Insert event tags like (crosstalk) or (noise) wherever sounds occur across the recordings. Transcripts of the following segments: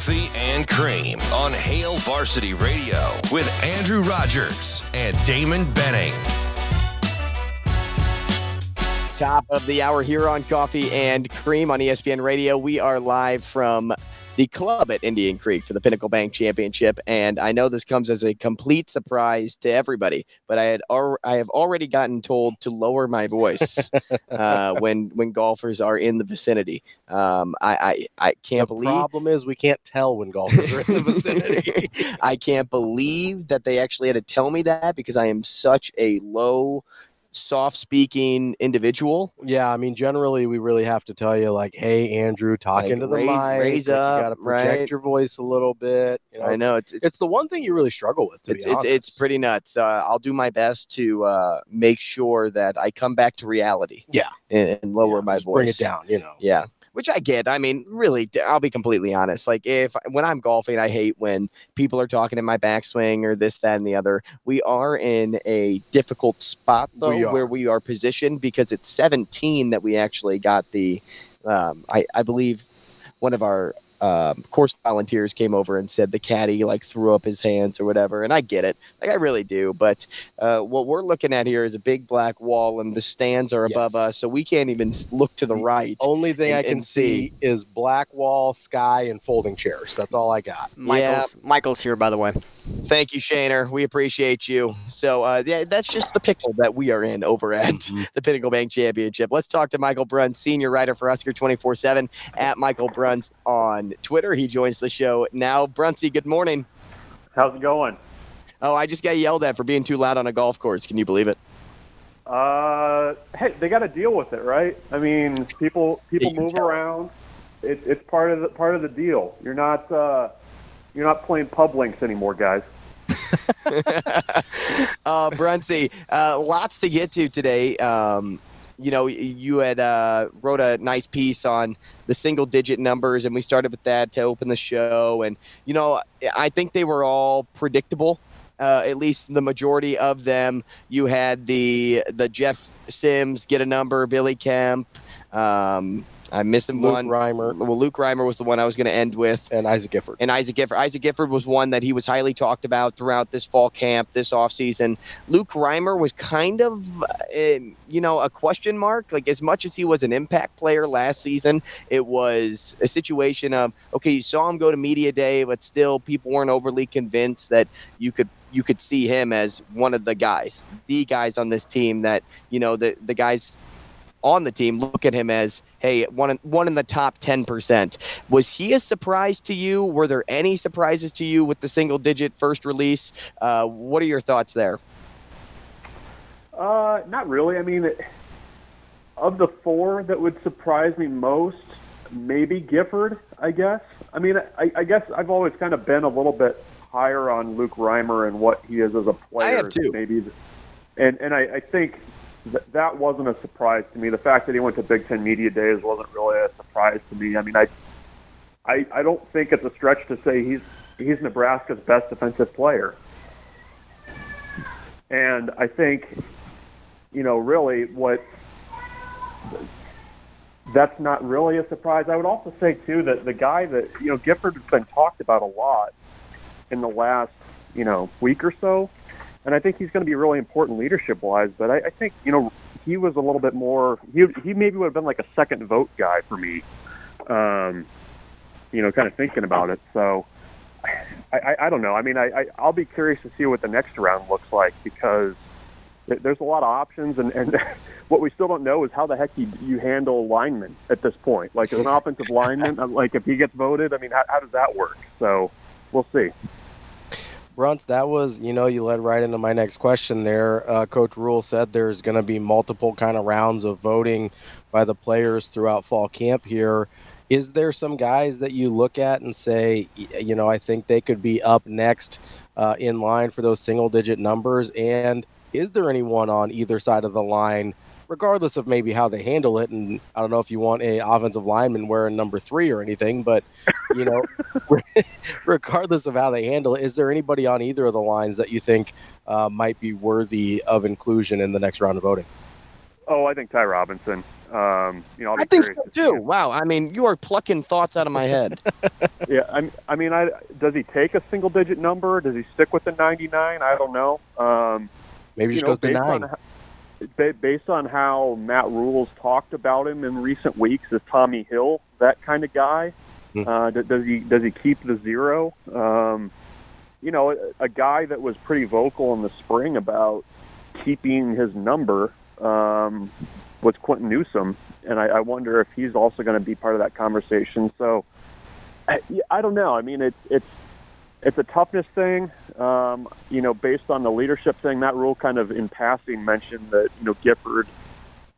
Coffee and Cream on Hail Varsity Radio with Andrew Rogers and Damon Benning. Top of the hour here on Coffee and Cream on ESPN Radio. We are live from the club at Indian Creek for the Pinnacle Bank Championship. And I know this comes as a complete surprise to everybody, but I had al- I have already gotten told to lower my voice (laughs) uh, when when golfers are in the vicinity. Um, I, I I can't the believe problem is we can't tell when golfers are in the vicinity. (laughs) I can't believe that they actually had to tell me that because I am such a low, soft speaking individual. yeah, I mean, generally we really have to tell you, like, hey, Andrew, talk Like, into the raise- mic. raise like, up, You got to project right? your voice a little bit. You know, I it's- know it's It's, it's the one thing you really struggle with. To it's, it's, it's pretty nuts. Uh, I'll do my best to uh, make sure that I come back to reality. Yeah. and, and lower Yeah, my voice. Bring it down. You know. Yeah. Which I get. I mean, really, I'll be completely honest. Like, if when I'm golfing, I hate when people are talking in my backswing or this, that, and the other. We are in a difficult spot, though, We where we are positioned because it's 17 that we actually got the, um, I, I believe one of our um, course volunteers came over and said the caddy like threw up his hands or whatever. And I get it. Like, I really do. But uh, what we're looking at here is a big black wall and the stands are above us. So we can't even look to the The right. Only thing And- I can and see. see is black wall, sky, and folding chairs. That's all I got. Michael's, Michael's here, by the way. Thank you, Shaner. We appreciate you. So, uh, yeah, that's just the pickle that we are in over at Mm-hmm. the Pinnacle Bank Championship. Let's talk to Michael Bruntz, senior writer for Husker 24 7 at Michael Bruntz on Twitter. He joins the show now. Brunsy, good morning. How's it going? Oh, I just got yelled at for being too loud on a golf course. Can you believe it? Uh, hey, they got to deal with it, right? I mean, people people move tell. around. It, it's part of the part of the deal. You're not uh, you're not playing pub links anymore, guys. (laughs) uh, Brunsy, uh, lots to get to today. Um, you know, you had uh, wrote a nice piece on the single digit numbers, and we started with that to open the show. And, you know, I think they were all predictable. Uh, at least the majority of them. You had the the Jeff Sims get a number, Billy Kemp. Um, I'm missing Luke one. Reimer Well, Luke Reimer was the one I was going to end with and Isaac Gifford. and Isaac Gifford. Isaac Gifford was one that he was highly talked about throughout this fall camp, this offseason. Luke Reimer was kind of, uh, you know, a question mark. Like, as much as he was an impact player last season, it was a situation of, okay, you saw him go to Media Day, but still people weren't overly convinced that you could. You could see him as one of the guys, the guys on this team that, you know, the, the guys on the team look at him as, hey, one in, one in the top 10%. Was he a surprise to you? Were there any surprises to you with the single digit first release? Uh, what are your thoughts there? Uh, not really. I mean, of the four that would surprise me most, maybe Gifford. I guess. I mean, I, I guess I've always kind of been a little bit higher on Luke Reimer and what he is as a player. I have too. Maybe, and and I, I think that that wasn't a surprise to me. The fact that he went to Big Ten Media Days wasn't really a surprise to me. I mean, I, I, I don't think it's a stretch to say he's he's Nebraska's best defensive player. And I think, you know, really what that's not really a surprise. I would also say too that the guy that you know Gifford has been talked about a lot in the last you know week or so, and I think he's going to be really important leadership wise. But I, I think you know he was a little bit more. He he maybe would have been like a second vote guy for me. Um, you know, kind of thinking about it. So I, I, I don't know. I mean, I, I I'll be curious to see what the next round looks like because there's a lot of options, and, and (laughs) what we still don't know is how the heck you, you handle linemen at this point. Like as an (laughs) offensive lineman, like if he gets voted, I mean, how, how does that work? So we'll see. Bruntz, that was, you know, you led right into my next question there. Uh, Coach Rhule said there's going to be multiple kind of rounds of voting by the players throughout fall camp here. Is there some guys that you look at and say, you know, I think they could be up next uh, in line for those single digit numbers? And is there anyone on either side of the line regardless of maybe how they handle it. And I don't know if you want a offensive lineman wearing number three or anything, but you know, (laughs) regardless of how they handle it, is there anybody on either of the lines that you think uh, might be worthy of inclusion in the next round of voting? Oh, I think Ty Robinson. Um, you know, i think so too. Wow, I mean, you are plucking thoughts out of my head. (laughs) (laughs) yeah, I, I mean, I, does he take a single-digit number? Does he stick with the 99? I don't know. Um, Maybe he just know, goes to nine. On, based on how Matt Rhule's talked about him in recent weeks, is Tommi Hill that kind of guy? Mm-hmm. Uh, does he does he keep the zero? Um, you know, a, a guy that was pretty vocal in the spring about keeping his number um, was Quinton Newsome, and I, I wonder if he's also going to be part of that conversation. So, I, I don't know. I mean, it's it's it's a toughness thing. Um, you know, based on the leadership thing, Matt Rhule kind of in passing mentioned that you know Gifford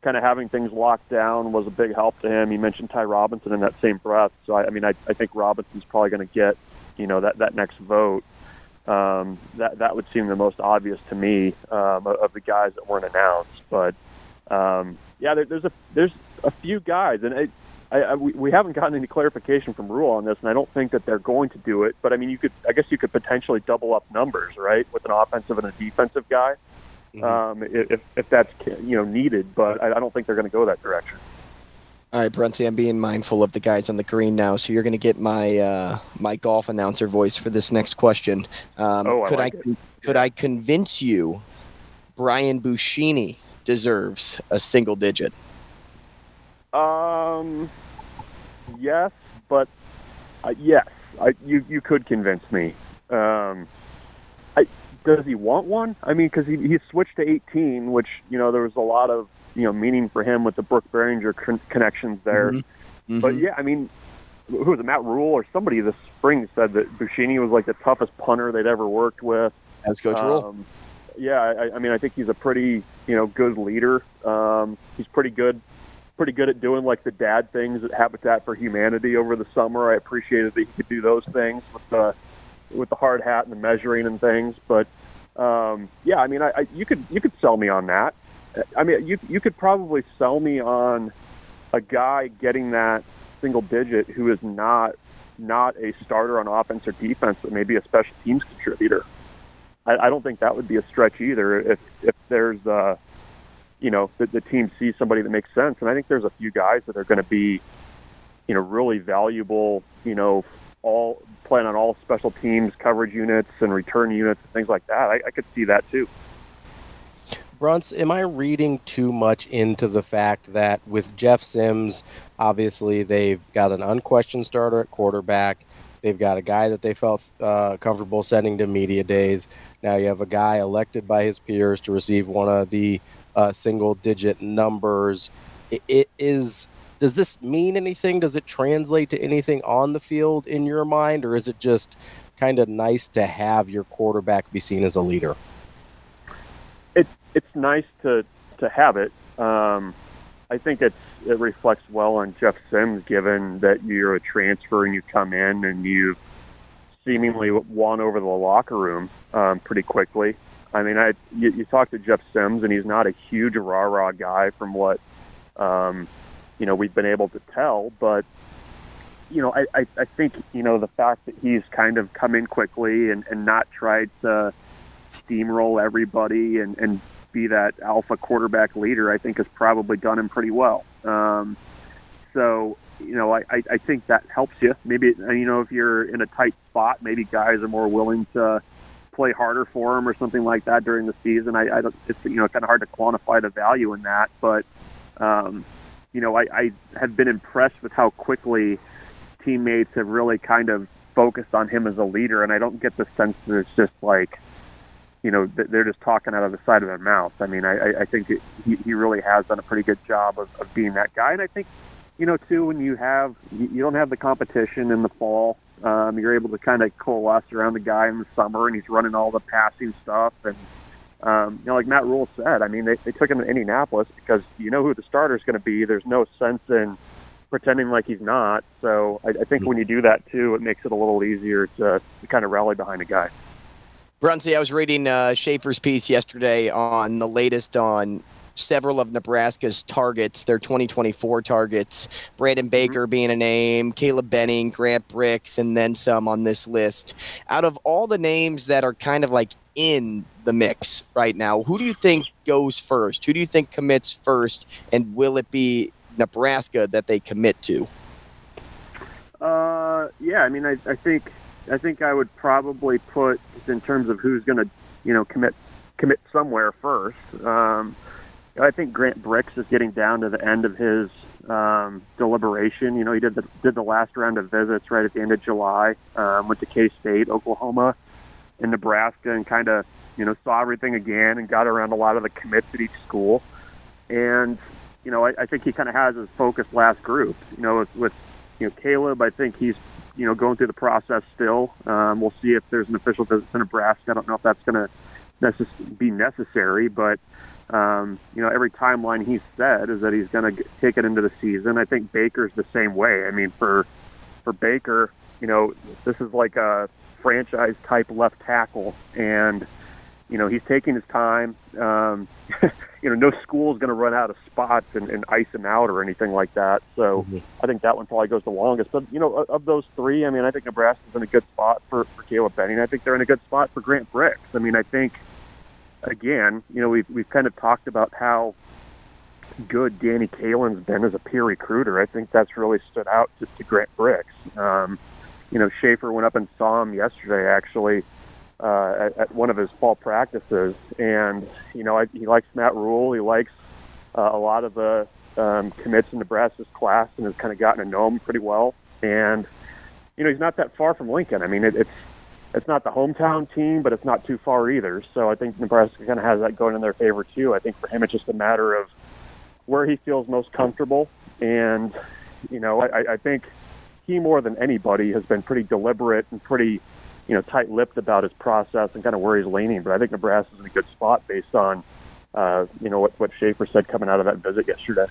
kind of having things locked down was a big help to him. He mentioned Ty Robinson in that same breath. So I, I mean, I, I think Robinson's probably going to get you know that that next vote. Um, that that would seem the most obvious to me um, of the guys that weren't announced. But um, yeah, there, there's a there's a few guys, and it, I, I, we, we haven't gotten any clarification from Rhule on this, and I don't think that they're going to do it. But I mean, you could, I guess, you could potentially double up numbers, right, with an offensive and a defensive guy, mm-hmm. um, if if that's you know needed. But I, I don't think they're going to go that direction. All right, Brunty, I'm being mindful of the guys on the green now, so you're going to get my uh, my golf announcer voice for this next question. Um, oh, I could like I it. could I convince you Brian Buschini deserves a single digit? Um, yes, but uh, yes, I, you you could convince me. Um, I, does he want one? I mean, because he he switched to 18, which you know there was a lot of you know meaning for him with the Brook Berringer con- connections there. Mm-hmm. Mm-hmm. But yeah, I mean, who was it, Matt Rhule or somebody this spring said that Buschini was like the toughest punter they'd ever worked with. As Coach um, Rhule. Yeah, I, I mean, I think he's a pretty you know good leader. Um, he's pretty good pretty good at doing like the dad things at Habitat for Humanity over the summer. I appreciated that he could do those things with the with the hard hat and the measuring and things. But um, yeah, I mean, I, I, you could you could sell me on that. I mean, you you could probably sell me on a guy getting that single digit who is not not a starter on offense or defense, but maybe a special teams contributor. I, I don't think that would be a stretch either. If if there's uh, you know, the, the team sees somebody that makes sense. And I think there's a few guys that are going to be, you know, really valuable, you know, all playing on all special teams, coverage units, and return units, and things like that. I, I could see that too. Bruntz, am I reading too much into the fact that with Jeff Sims, obviously they've got an unquestioned starter at quarterback. They've got a guy that they felt uh, comfortable sending to media days. Now you have a guy elected by his peers to receive one of the uh, single digit numbers. It, it is does this mean anything? Does it translate to anything on the field in your mind, or is it just kind of nice to have your quarterback be seen as a leader? It's it's nice to to have it. Um, I think it's it reflects well on Jeff Sims, given that you're a transfer and you come in and you've seemingly won over the locker room um, pretty quickly. I mean, I you, you talk to Jeff Sims, and he's not a huge rah rah guy from what um, you know we've been able to tell. But you know, I, I, I think you know the fact that he's kind of come in quickly and, and not tried to steamroll everybody and, and be that alpha quarterback leader, I think has probably done him pretty well. Um, so you know, I, I, I think that helps you. Maybe you know if you're in a tight spot, maybe guys are more willing to play harder for him or something like that during the season. I, I don't, it's you know kind of hard to quantify the value in that, but um, you know I, I have been impressed with how quickly teammates have really kind of focused on him as a leader, and I don't get the sense that it's just like you know they're just talking out of the side of their mouth. I mean, I, I think it, he, he really has done a pretty good job of, of being that guy, and I think you know too when you have you don't have the competition in the fall Um, you're able to kind of coalesce around the guy in the summer, and he's running all the passing stuff. And um, you know, like Matt Rhule said, I mean, they, they took him to Indianapolis because you know who the starter is going to be. There's no sense in pretending like he's not. So I, I think when you do that too, it makes it a little easier to, to kind of rally behind a guy. Brunsey, I was reading uh, Schaefer's piece yesterday on the latest on several of Nebraska's targets, their 2024 targets. Brandon mm-hmm. Baker being a name, Caleb Benning, Grant Brix, and then some on this list. Out of all the names that are kind of like in the mix right now, who do you think goes first? Who do you think commits first? And will it be Nebraska that they commit to? Uh, yeah, I mean, I, I think I think I would probably put in terms of who's going to, you know, commit commit somewhere first. Um, I think Grant Brix is getting down to the end of his um, deliberation. You know, he did the did the last round of visits right at the end of July. Um, went to K State, Oklahoma, and Nebraska, and kind of you know saw everything again and got around a lot of the commits at each school. And you know, I, I think he kind of has his focus last group. You know, with, with you know Caleb, I think he's you know going through the process still. Um, we'll see if there's an official visit to Nebraska. I don't know if that's going to necess- be necessary, but um, you know, every timeline he's said is that he's going to take it into the season. I think Baker's the same way. I mean, for for Baker, you know, this is like a franchise type left tackle, and you know he's taking his time. Um, (laughs) you know, no school is going to run out of spots and, and ice him out or anything like that. So mm-hmm. I think that one probably goes the longest. But you know, of those three, I mean, I think Nebraska's in a good spot for for Caleb Benning. I think they're in a good spot for Grant Brix. I mean, I think again, you know, we've we've kind of talked about how good Danny Kaelin's been as a peer recruiter. I think that's really stood out to, to Grant Brix. Um, you know, Schaefer went up and saw him yesterday, actually, uh, at, at one of his fall practices, and you know, I, he likes Matt Rhule. He likes uh, a lot of the um, commits in Nebraska's class, and has kind of gotten to know him pretty well. And you know, he's not that far from Lincoln. I mean, it, it's it's not the hometown team, but it's not too far either. So I think Nebraska kind of has that going in their favor too. I think for him, it's just a matter of where he feels most comfortable. And you know, I, I think he more than anybody has been pretty deliberate and pretty, you know, tight-lipped about his process and kind of where he's leaning. But I think Nebraska's in a good spot based on, uh, you know, what what Schaefer said coming out of that visit yesterday.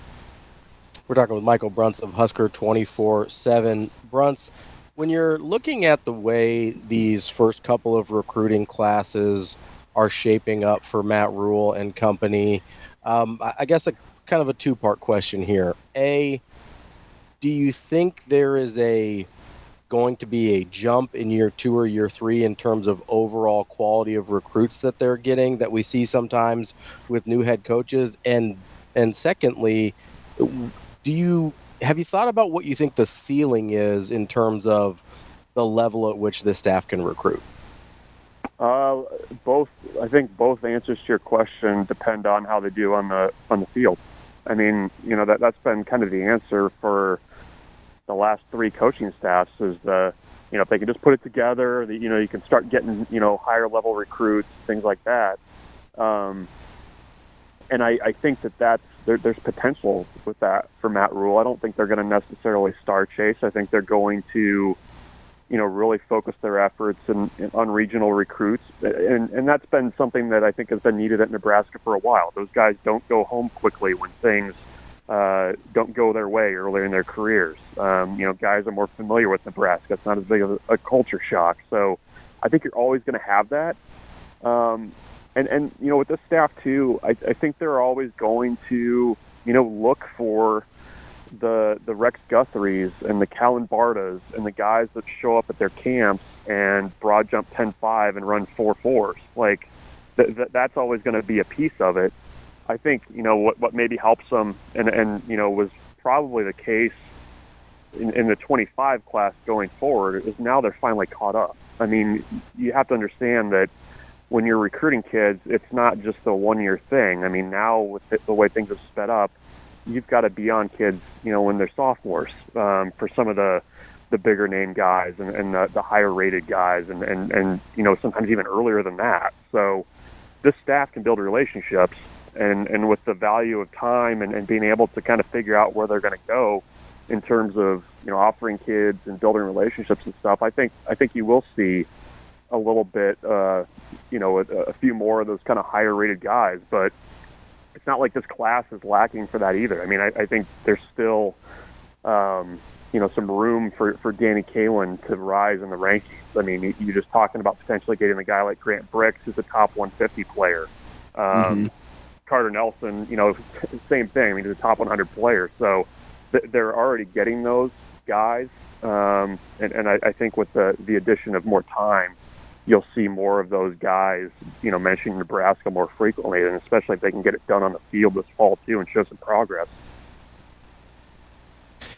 We're talking with Michael Bruntz of Husker 24/7. Bruntz, when you're looking at the way these first couple of recruiting classes are shaping up for Matt Rhule and company, um, I guess a kind of a two part question here. A, do you think there is a going to be a jump in year two or year three in terms of overall quality of recruits that they're getting that we see sometimes with new head coaches? And and secondly, do you have you thought about what you think the ceiling is in terms of the level at which this staff can recruit? Uh, both. I think both answers to your question depend on how they do on the on the field. I mean, you know that that's been kind of the answer for the last three coaching staffs is the you know if they can just put it together, the, you know you can start getting you know higher level recruits, things like that. Um, and I, I think that that's there, there's potential with that for Matt Rhule. I don't think they're going to necessarily star chase. I think they're going to, you know, really focus their efforts in, in, on regional recruits, and and that's been something that I think has been needed at Nebraska for a while. Those guys don't go home quickly when things uh, don't go their way earlier in their careers. Um, you know, guys are more familiar with Nebraska. It's not as big of a, a culture shock. So I think you're always going to have that. Um, and and you know with the staff too, I, I think they're always going to you know look for the the Rex Guthries and the Callan Bartas and the guys that show up at their camps and broad jump 10-5 and run four fours. Like th- th- that's always going to be a piece of it. I think you know what what maybe helps them and and you know was probably the case in, in the 25 class going forward is now they're finally caught up. I mean, you have to understand that when you're recruiting kids, it's not just a one year thing. I mean, now with the way things have sped up, you've got to be on kids, you know, when they're sophomores um, for some of the the bigger name guys and, and the, the higher rated guys and, and, and, you know, sometimes even earlier than that. So this staff can build relationships and, and with the value of time and, and being able to kind of figure out where they're going to go in terms of, you know offering kids and building relationships and stuff, I think I think you will see a little bit, uh, you know, a, a few more of those kind of higher rated guys. But it's not like this class is lacking for that either. I mean, I, I think there's still, um, you know, some room for, for Danny Kaelin to rise in the rankings. I mean, you're just talking about potentially getting a guy like Grant Brix, who's a top 150 player. Um, mm-hmm. Carter Nelson, you know, (laughs) same thing. I mean, he's a top 100 player. So th- they're already getting those guys. Um, and and I, I think with the, the addition of more time, you'll see more of those guys, you know, mentioning Nebraska more frequently, and especially if they can get it done on the field this fall too and show some progress.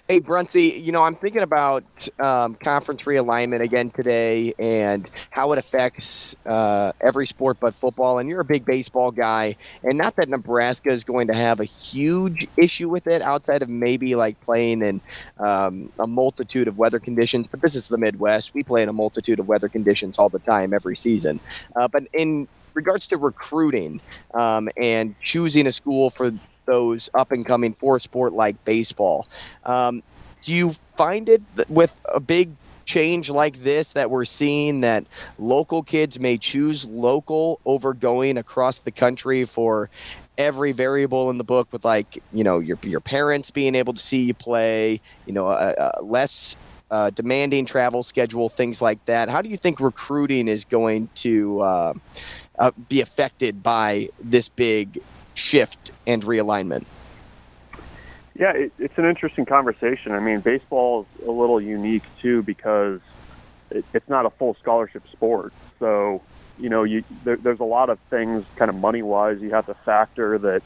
Hey, Brunsey, you know, I'm thinking about um, conference realignment again today and how it affects uh, every sport but football. And you're a big baseball guy. And not that Nebraska is going to have a huge issue with it outside of maybe like playing in um, a multitude of weather conditions. But this is the Midwest. We play in a multitude of weather conditions all the time, every season. Uh, but in regards to recruiting um, and choosing a school for those up and coming for a sport like baseball. Um, do you find it with a big change like this that we're seeing that local kids may choose local over going across the country for every variable in the book with like you know your your parents being able to see you play you know a, a less uh, demanding travel schedule things like that how do you think recruiting is going to uh, uh, be affected by this big shift and realignment? Yeah, it, it's an interesting conversation. I mean, baseball is a little unique too because it, it's not a full scholarship sport. So, you know, you, there, there's a lot of things kind of money wise you have to factor that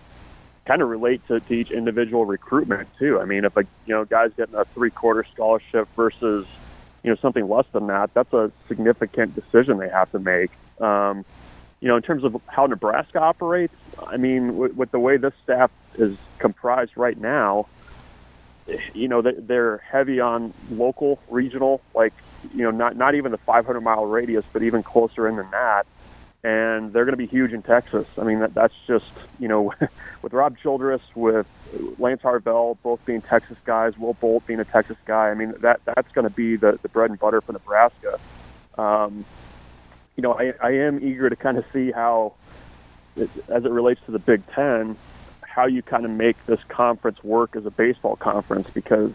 kind of relate to, to each individual recruitment too. I mean, if a you know guy's getting a three quarter scholarship versus you know something less than that, that's a significant decision they have to make. Um, you know, in terms of how Nebraska operates, I mean, with, with the way this staff is comprised right now, you know, they're heavy on local, regional, like, you know, not not even the 500 mile radius, but even closer in than that. And they're going to be huge in Texas. I mean, that, that's just, you know, (laughs) with Rob Childress, with Lance Harvell, both being Texas guys, Will Bolt being a Texas guy. I mean, that that's going to be the, the bread and butter for Nebraska. Um, you know, I, I am eager to kind of see how, as it relates to the Big Ten, how you kind of make this conference work as a baseball conference because,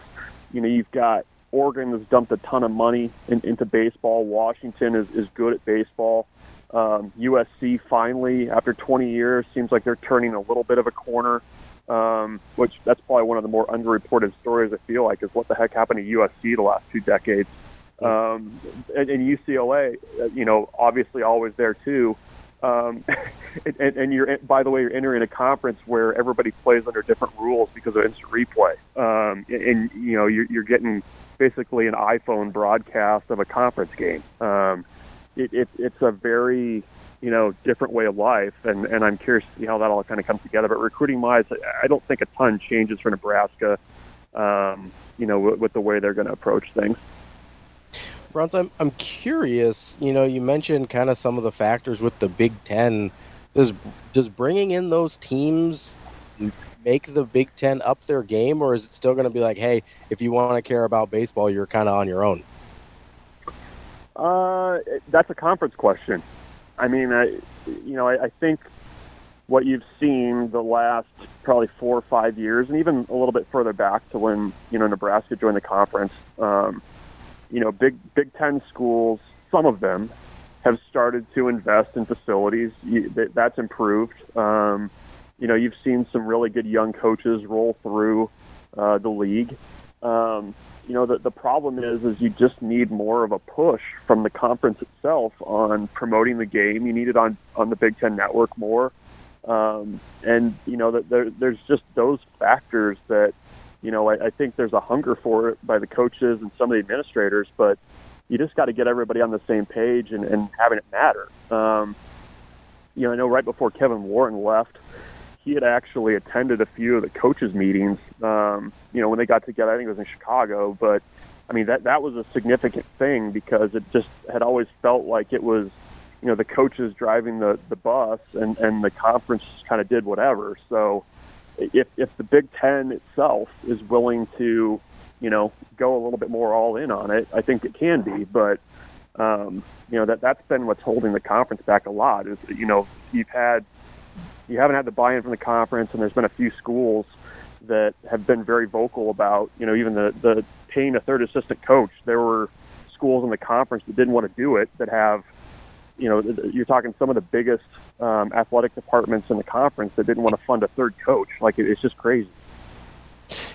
you know, you've got Oregon has dumped a ton of money in, into baseball. Washington is, is good at baseball. Um, USC finally, after 20 years, seems like they're turning a little bit of a corner. Um, which that's probably one of the more underreported stories. I feel like is what the heck happened to USC the last two decades. Um, and, and UCLA, uh, you know, obviously always there too. Um, (laughs) and, and you're, by the way, you're entering a conference where everybody plays under different rules because of instant replay. Um, and, you know, you're, you're getting basically an iPhone broadcast of a conference game. Um, it, it, it's a very, you know, different way of life, and, and I'm curious to see how that all kind of comes together. But recruiting wise, I don't think a ton changes for Nebraska, um, you know, with, with the way they're going to approach things. Bruntz, I'm I'm curious. You know, you mentioned kind of some of the factors with the Big Ten. Does does bringing in those teams make the Big Ten up their game, or is it still going to be like, hey, if you want to care about baseball, you're kind of on your own? Uh, that's a conference question. I mean, I, you know, I, I think what you've seen the last probably four or five years, and even a little bit further back to when you know Nebraska joined the conference. Um, you know, Big Big Ten schools, some of them have started to invest in facilities. That's improved. Um, you know, you've seen some really good young coaches roll through uh, the league. Um, you know, the, the problem is, is you just need more of a push from the conference itself on promoting the game. You need it on, on the Big Ten network more. Um, and, you know, there's just those factors that you know, I, I think there's a hunger for it by the coaches and some of the administrators, but you just got to get everybody on the same page and, and having it matter. Um, you know, I know right before Kevin Warren left, he had actually attended a few of the coaches' meetings. Um, you know, when they got together, I think it was in Chicago, but I mean that that was a significant thing because it just had always felt like it was, you know, the coaches driving the the bus and and the conference kind of did whatever. So if if the Big Ten itself is willing to, you know, go a little bit more all in on it. I think it can be, but um, you know that that's been what's holding the conference back a lot. Is you know you've had you haven't had the buy-in from the conference, and there's been a few schools that have been very vocal about you know even the the paying a third assistant coach. There were schools in the conference that didn't want to do it that have you know you're talking some of the biggest um, athletic departments in the conference that didn't want to fund a third coach. Like it, it's just crazy.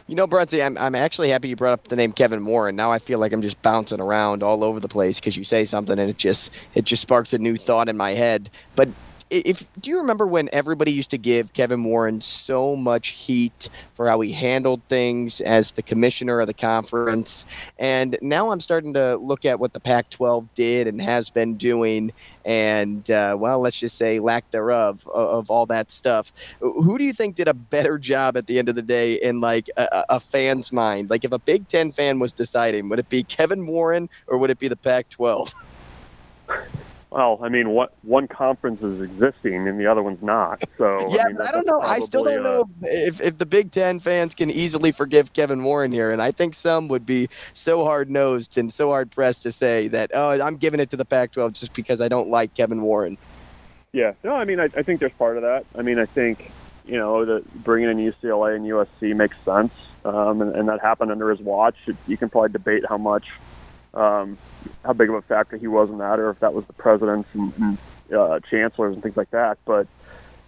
You know, Brunsey, I'm, I'm actually happy you brought up the name Kevin Warren. Now I feel like I'm just bouncing around all over the place because you say something and it just it just sparks a new thought in my head. But if do you remember when everybody used to give Kevin Warren so much heat for how he handled things as the commissioner of the conference, and now I'm starting to look at what the Pac-12 did and has been doing, and uh, well, let's just say lack thereof of, of, all that stuff. Who do you think did a better job at the end of the day in like a, a fan's mind? Like if a Big Ten fan was deciding, would it be Kevin Warren or would it be the Pac-12? Well, I mean, what one conference is existing and the other one's not. So yeah, I, mean, I don't know. I still don't know if, if the Big Ten fans can easily forgive Kevin Warren here, and I think some would be so hard nosed and so hard pressed to say that oh, I'm giving it to the Pac-12 just because I don't like Kevin Warren. Yeah, no, I mean, I, I think there's part of that. I mean, I think you know that bringing in UCLA and USC makes sense, um, and, and that happened under his watch. You can probably debate how much um, how big of a factor he was in that, or if that was the presidents and, and uh, chancellors and things like that. But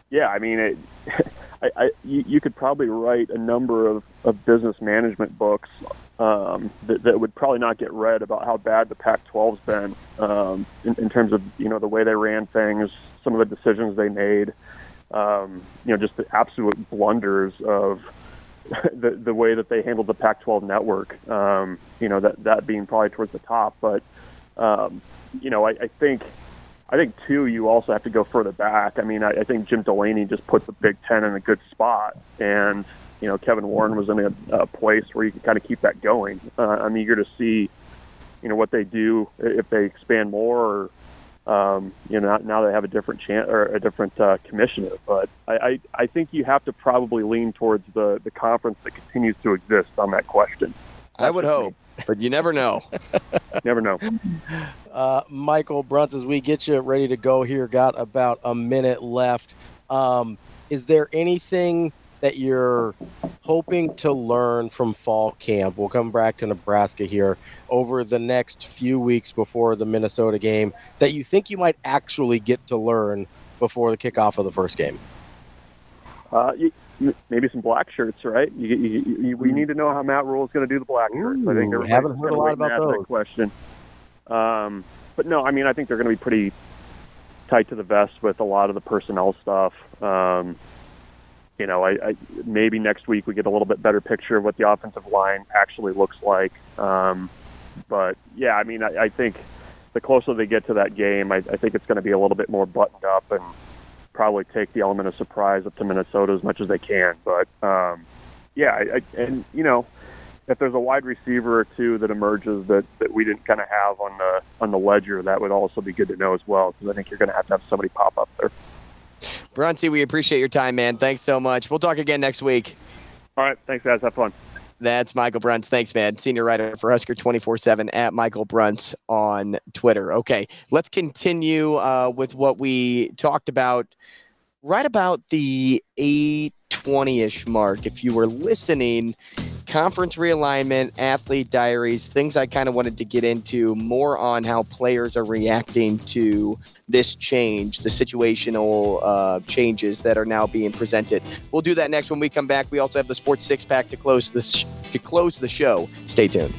yeah, I mean, it, (laughs) I, I, you, you could probably write a number of, of business management books um, that, that would probably not get read about how bad the Pac-12's been um, in, in terms of you know the way they ran things, some of the decisions they made, um, you know, just the absolute blunders of (laughs) the the way that they handled the Pac-12 network. Um, you know that that being probably towards the top, but um, you know I, I think I think too you also have to go further back. I mean I, I think Jim Delaney just put the Big Ten in a good spot, and you know Kevin Warren was in a, a place where you could kind of keep that going. Uh, I'm eager to see you know what they do if they expand more or um, you know, now they have a different chance or a different uh, commissioner. But I, I, I think you have to probably lean towards the, the conference that continues to exist on that question. That's I would hope, me. but you never know. (laughs) never know. (laughs) Uh, Michael Bruntz, as we get you ready to go here, got about a minute left. Um, is there anything that you're hoping to learn from fall camp? We'll come back to Nebraska here over the next few weeks before the Minnesota game that you think you might actually get to learn before the kickoff of the first game? Uh, you, maybe some black shirts, right? You, you, we need to know how Matt Rhule is going to do the black shirts. I think we haven't heard a lot about those. question. Um, but no, I mean, I think they're going to be pretty tight to the vest with a lot of the personnel stuff. Um, you know, I, I maybe next week we get a little bit better picture of what the offensive line actually looks like. Um, but yeah, I mean, I, I think the closer they get to that game, I, I think it's going to be a little bit more buttoned up and probably take the element of surprise up to Minnesota as much as they can. But um, yeah, I, and you know, if there's a wide receiver or two that emerges that, that we didn't kind of have on the on the ledger, that would also be good to know as well because I think you're going to have to have somebody pop up there. Brunsey, we appreciate your time, man. Thanks so much. We'll talk again next week. All right. Thanks, guys. Have fun. That's Michael Bruntz. Thanks, man. Senior writer for Husker 24 7 at Michael Bruntz on Twitter. Okay, let's continue uh, with what we talked about right about the 820 ish mark. If you were listening, conference realignment, athlete diaries, things I kind of wanted to get into more on how players are reacting to this change, the situational uh, changes that are now being presented. We'll do that next when we come back. We also have the sports six pack to close this to close the show. Stay tuned.